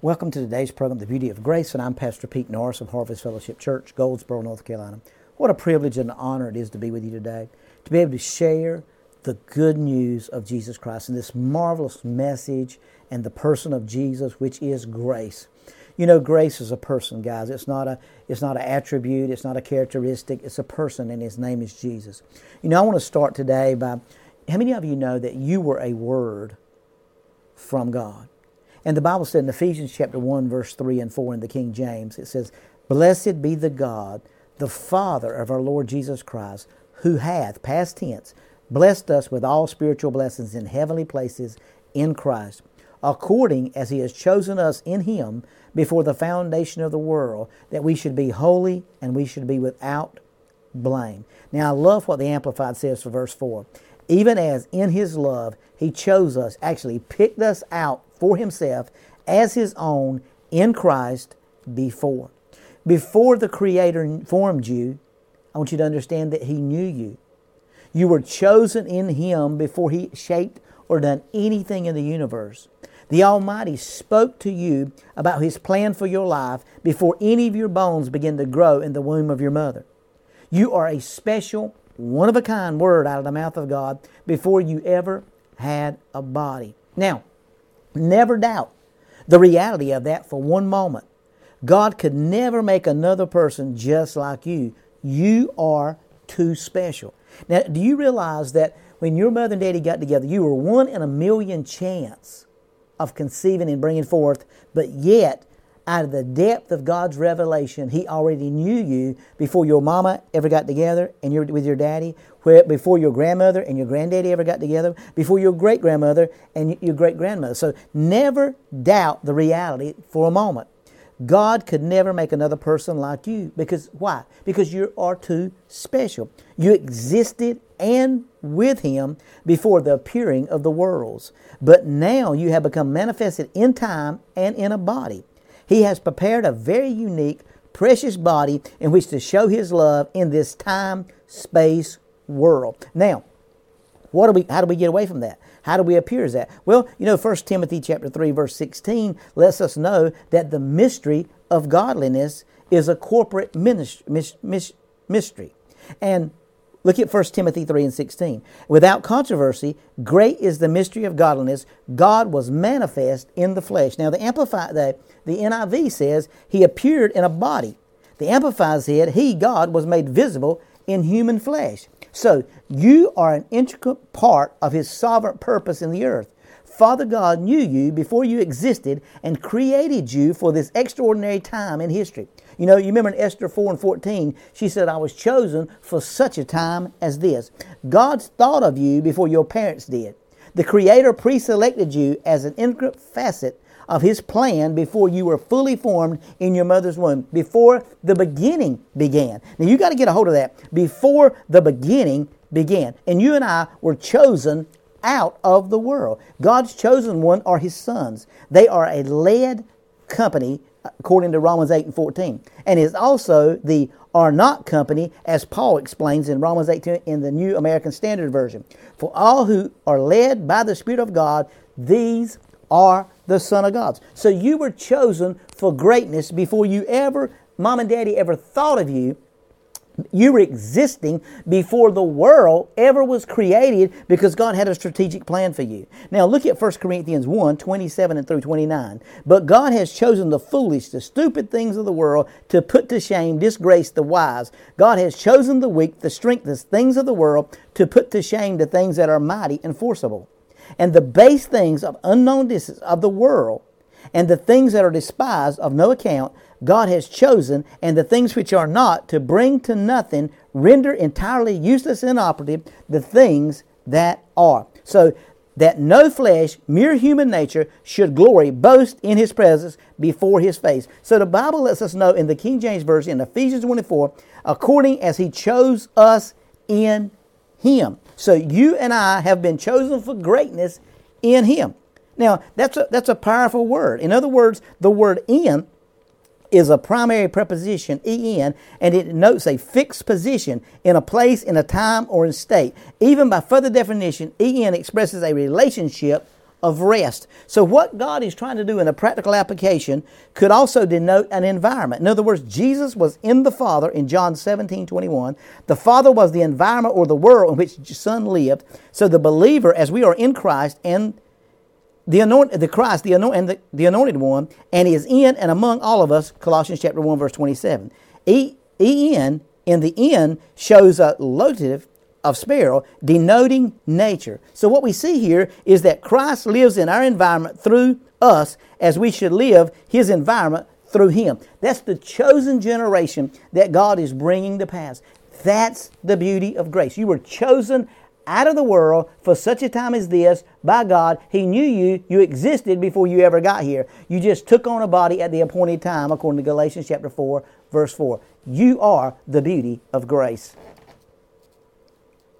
Welcome to today's program, The Beauty of Grace, and I'm Pastor Pete Norris of Harvest Fellowship Church, Goldsboro, North Carolina. What a privilege and an honor it is to be with you today, to be able to share the good news of Jesus Christ and this marvelous message and the person of Jesus, which is grace. You know, grace is a person, guys. It's not a it's not an attribute, it's not a characteristic, it's a person, and his name is Jesus. You know, I want to start today by how many of you know that you were a word from God? And the Bible said in Ephesians chapter 1, verse 3 and 4 in the King James, it says, Blessed be the God, the Father of our Lord Jesus Christ, who hath, past tense, blessed us with all spiritual blessings in heavenly places in Christ, according as he has chosen us in him before the foundation of the world, that we should be holy and we should be without blame. Now, I love what the Amplified says for verse 4. Even as in his love he chose us, actually picked us out for himself as his own in Christ before. Before the Creator formed you, I want you to understand that he knew you. You were chosen in him before he shaped or done anything in the universe. The Almighty spoke to you about His plan for your life before any of your bones begin to grow in the womb of your mother. You are a special, one of a kind word out of the mouth of God before you ever had a body. Now, never doubt the reality of that for one moment. God could never make another person just like you. You are too special. Now, do you realize that when your mother and daddy got together, you were one in a million chance of conceiving and bringing forth, but yet out of the depth of God's revelation, He already knew you before your mama ever got together and you're with your daddy, where before your grandmother and your granddaddy ever got together, before your great grandmother and your great grandmother. So never doubt the reality for a moment. God could never make another person like you because why? Because you are too special. You existed and with Him before the appearing of the worlds, but now you have become manifested in time and in a body. He has prepared a very unique, precious body in which to show His love in this time space world. Now, what do we, how do we get away from that? How do we appear as that? Well, you know, 1 Timothy chapter 3, verse 16 lets us know that the mystery of godliness is a corporate mystery. And look at 1 Timothy 3 and 16. Without controversy, great is the mystery of godliness. God was manifest in the flesh. Now, the Amplified, the, the NIV says, He appeared in a body. The Amplified said, He, God, was made visible in human flesh. So, you are an intricate part of His sovereign purpose in the earth. Father God knew you before you existed and created you for this extraordinary time in history. You know, you remember in Esther 4 and 14, she said, I was chosen for such a time as this. God thought of you before your parents did. The Creator pre selected you as an intricate facet of His plan before you were fully formed in your mother's womb, before the beginning began. Now you got to get a hold of that. Before the beginning began. And you and I were chosen out of the world. God's chosen one are His sons. They are a led company, according to Romans 8 and 14. And is also the are not company, as Paul explains in Romans 8 in the New American Standard Version. For all who are led by the Spirit of God, these are the Son of God. So you were chosen for greatness before you ever, mom and daddy ever thought of you. You were existing before the world ever was created because God had a strategic plan for you. Now look at 1 Corinthians 1 27 and through 29. But God has chosen the foolish, the stupid things of the world to put to shame, disgrace the wise. God has chosen the weak, the strengthless things of the world to put to shame the things that are mighty and forcible and the base things of unknown distance of the world, and the things that are despised of no account, God has chosen, and the things which are not, to bring to nothing, render entirely useless and inoperative the things that are. So that no flesh, mere human nature, should glory, boast in his presence before his face. So the Bible lets us know in the King James Version, in Ephesians 24, according as he chose us in him. So you and I have been chosen for greatness in Him. Now, that's a, that's a powerful word. In other words, the word in is a primary preposition, en, and it notes a fixed position in a place, in a time, or in state. Even by further definition, en expresses a relationship of rest. So, what God is trying to do in a practical application could also denote an environment. In other words, Jesus was in the Father in John 17 21. The Father was the environment or the world in which the Son lived. So, the believer, as we are in Christ and the anointed, the Christ, the anointed, the, the anointed one, and is in and among all of us. Colossians chapter one, verse twenty-seven. E, en in the N shows a locative of sphere, denoting nature. So what we see here is that Christ lives in our environment through us, as we should live His environment through Him. That's the chosen generation that God is bringing to pass. That's the beauty of grace. You were chosen out of the world for such a time as this by God. He knew you. You existed before you ever got here. You just took on a body at the appointed time, according to Galatians chapter 4, verse 4. You are the beauty of grace.